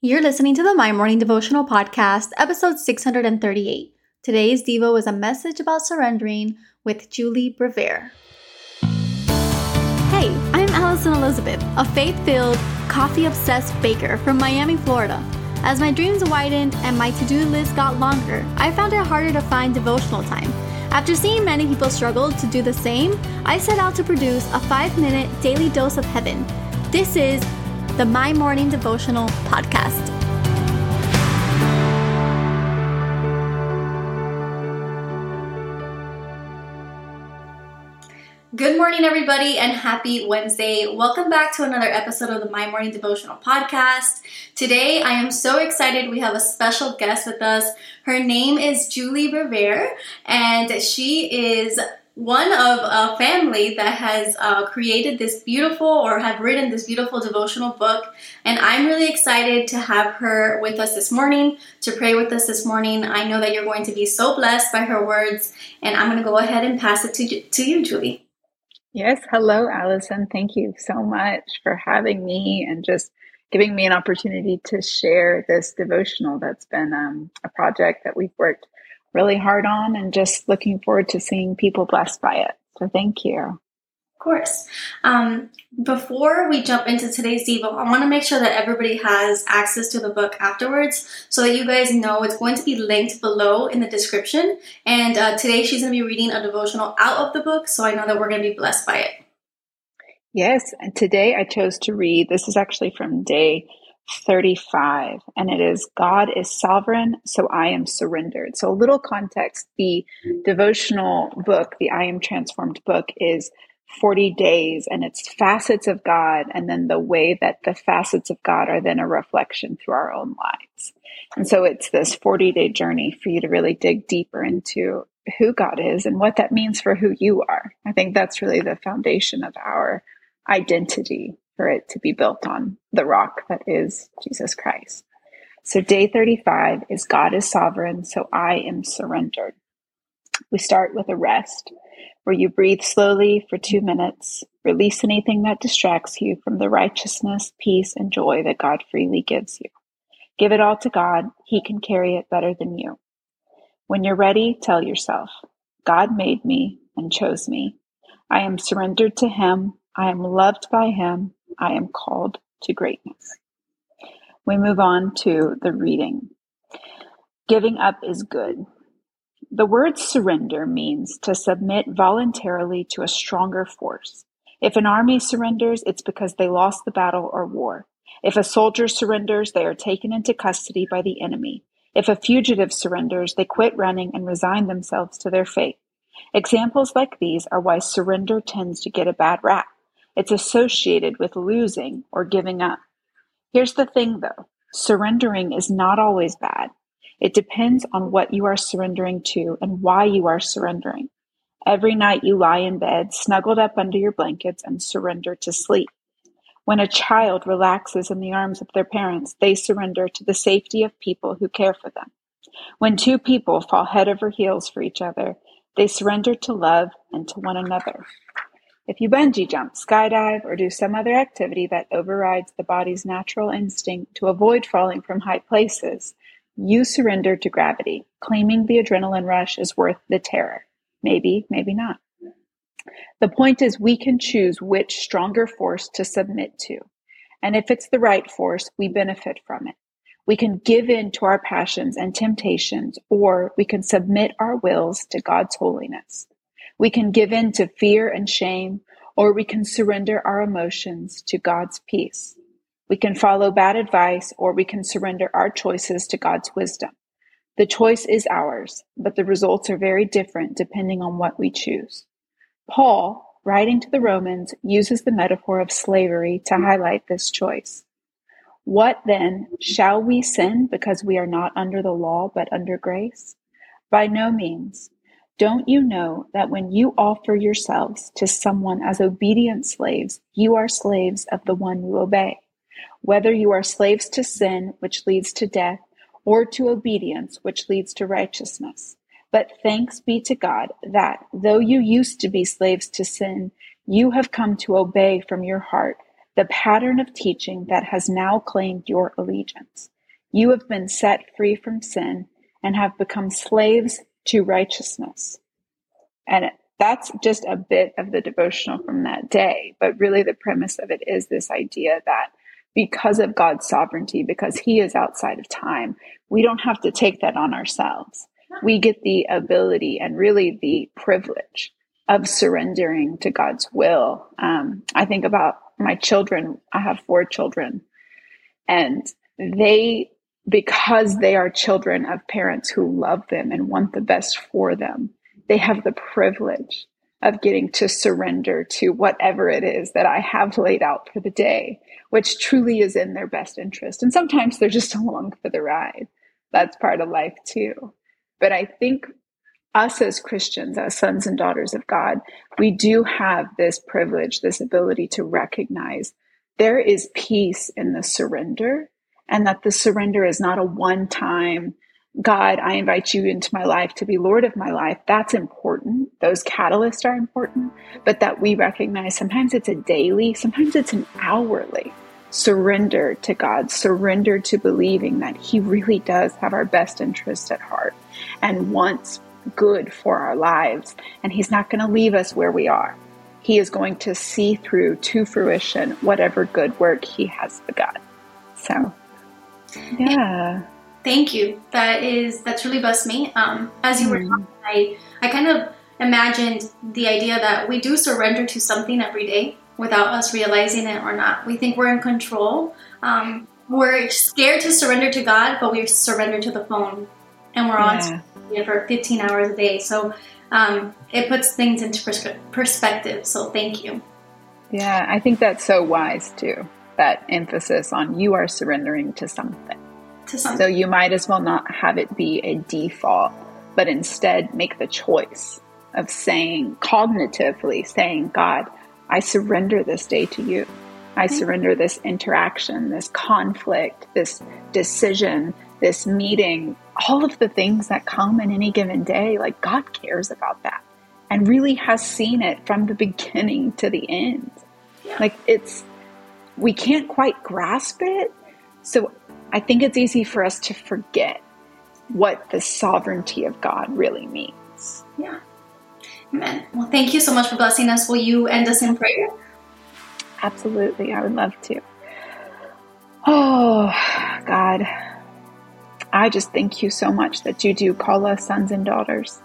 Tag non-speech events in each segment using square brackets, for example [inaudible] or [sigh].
You're listening to the My Morning Devotional Podcast, episode 638. Today's Devo is a message about surrendering with Juli Bevere. Hey, I'm Alison Elizabeth, a faith filled, coffee obsessed baker from Miami, Florida. As my dreams widened and my to do list got longer, I found it harder to find devotional time. After seeing many people struggle to do the same, I set out to produce a five minute daily dose of heaven. This is the My Morning Devotional podcast. Good morning, everybody, and happy Wednesday. Welcome back to another episode of the My Morning Devotional podcast. Today, I am so excited. We have a special guest with us. Her name is Juli Bevere, and she is one of a family that has uh, created this beautiful or have written this beautiful devotional book. And I'm really excited to have her with us this morning, to pray with us this morning. I know that you're going to be so blessed by her words. And I'm going to go ahead and pass it to, to you, Juli. Yes. Hello, Alison. Thank you so much for having me and just giving me an opportunity to share this devotional that's been um, a project that we've worked really hard on and just looking forward to seeing people blessed by it. So thank you. Of course. Um, before we jump into today's Devo, I want to make sure that everybody has access to the book afterwards so that you guys know it's going to be linked below in the description. And uh, today she's going to be reading a devotional out of the book, so I know that we're going to be blessed by it. Yes, and today I chose to read, this is actually from day 35, and it is God is sovereign, so I am surrendered. So, a little context the devotional book, the I Am Transformed book, is 40 days and it's facets of God, and then the way that the facets of God are then a reflection through our own lives. And so, it's this 40 day journey for you to really dig deeper into who God is and what that means for who you are. I think that's really the foundation of our identity for it to be built on the rock that is Jesus Christ. So, day 35 is God is sovereign, so I am surrendered. We start with a rest where you breathe slowly for two minutes, release anything that distracts you from the righteousness, peace, and joy that God freely gives you. Give it all to God, He can carry it better than you. When you're ready, tell yourself, God made me and chose me. I am surrendered to Him. I am loved by Him. I am called to greatness. We move on to the reading. Giving up is good. The word surrender means to submit voluntarily to a stronger force. If an army surrenders, it's because they lost the battle or war. If a soldier surrenders, they are taken into custody by the enemy. If a fugitive surrenders, they quit running and resign themselves to their fate. Examples like these are why surrender tends to get a bad rap. It's associated with losing or giving up. Here's the thing though surrendering is not always bad. It depends on what you are surrendering to and why you are surrendering. Every night you lie in bed, snuggled up under your blankets, and surrender to sleep. When a child relaxes in the arms of their parents, they surrender to the safety of people who care for them. When two people fall head over heels for each other, they surrender to love and to one another. If you bungee jump, skydive, or do some other activity that overrides the body's natural instinct to avoid falling from high places, you surrender to gravity, claiming the adrenaline rush is worth the terror. Maybe, maybe not. The point is, we can choose which stronger force to submit to. And if it's the right force, we benefit from it. We can give in to our passions and temptations, or we can submit our wills to God's holiness. We can give in to fear and shame, or we can surrender our emotions to God's peace. We can follow bad advice, or we can surrender our choices to God's wisdom. The choice is ours, but the results are very different depending on what we choose. Paul, writing to the Romans, uses the metaphor of slavery to highlight this choice. What then? Shall we sin because we are not under the law but under grace? By no means. Don't you know that when you offer yourselves to someone as obedient slaves, you are slaves of the one you obey? Whether you are slaves to sin, which leads to death, or to obedience, which leads to righteousness. But thanks be to God that, though you used to be slaves to sin, you have come to obey from your heart the pattern of teaching that has now claimed your allegiance. You have been set free from sin and have become slaves to righteousness. And that's just a bit of the devotional from that day. But really, the premise of it is this idea that because of God's sovereignty, because He is outside of time, we don't have to take that on ourselves. We get the ability and really the privilege of surrendering to God's will. Um, I think about my children. I have four children, and they, because they are children of parents who love them and want the best for them, they have the privilege of getting to surrender to whatever it is that I have laid out for the day, which truly is in their best interest. And sometimes they're just [laughs] along for the ride. That's part of life too. But I think us as Christians, as sons and daughters of God, we do have this privilege, this ability to recognize there is peace in the surrender and that the surrender is not a one time God, I invite you into my life to be Lord of my life. That's important. Those catalysts are important, but that we recognize sometimes it's a daily, sometimes it's an hourly surrender to God, surrender to believing that He really does have our best interest at heart and wants good for our lives. And He's not going to leave us where we are. He is going to see through to fruition whatever good work He has begun. So, yeah. Thank you. That is that's really blessed me. Um, as you were mm. talking, I I kind of imagined the idea that we do surrender to something every day without us realizing it or not. We think we're in control. Um, we're scared to surrender to God, but we surrender to the phone, and we're on yeah. for 15 hours a day. So um, it puts things into pers- perspective. So thank you. Yeah, I think that's so wise too. That emphasis on you are surrendering to something to something. So you might as well not have it be a default, but instead make the choice of saying cognitively, saying, God, I surrender this day to you. I surrender this interaction, this conflict, this decision, this meeting, all of the things that come in any given day. Like God cares about that and really has seen it from the beginning to the end. Yeah. Like it's, we can't quite grasp it. So I think it's easy for us to forget what the sovereignty of God really means. Yeah. Amen. Well, thank you so much for blessing us. Will you end us in prayer? Absolutely. I would love to. Oh, God. I just thank you so much that you do call us sons and daughters.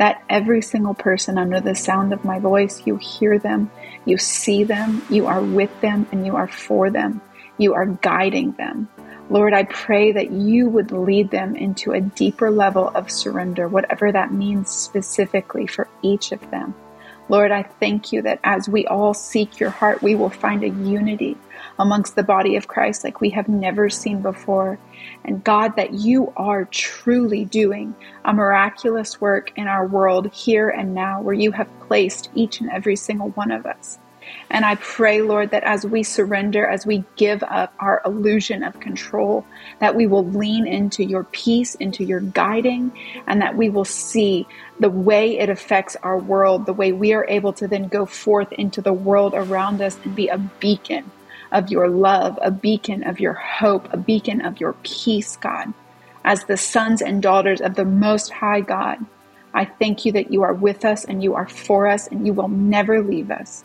That every single person under the sound of my voice, you hear them, you see them, you are with them, and you are for them. You are guiding them. Lord, I pray that you would lead them into a deeper level of surrender, whatever that means specifically for each of them. Lord, I thank you that as we all seek your heart, we will find a unity amongst the body of Christ like we have never seen before. And God, that you are truly doing a miraculous work in our world here and now, where you have placed each and every single one of us. And I pray, Lord, that as we surrender, as we give up our illusion of control, that we will lean into your peace, into your guiding, and that we will see the way it affects our world, the way we are able to then go forth into the world around us and be a beacon of your love, a beacon of your hope, a beacon of your peace, God. As the sons and daughters of the Most High God, I thank you that you are with us and you are for us and you will never leave us.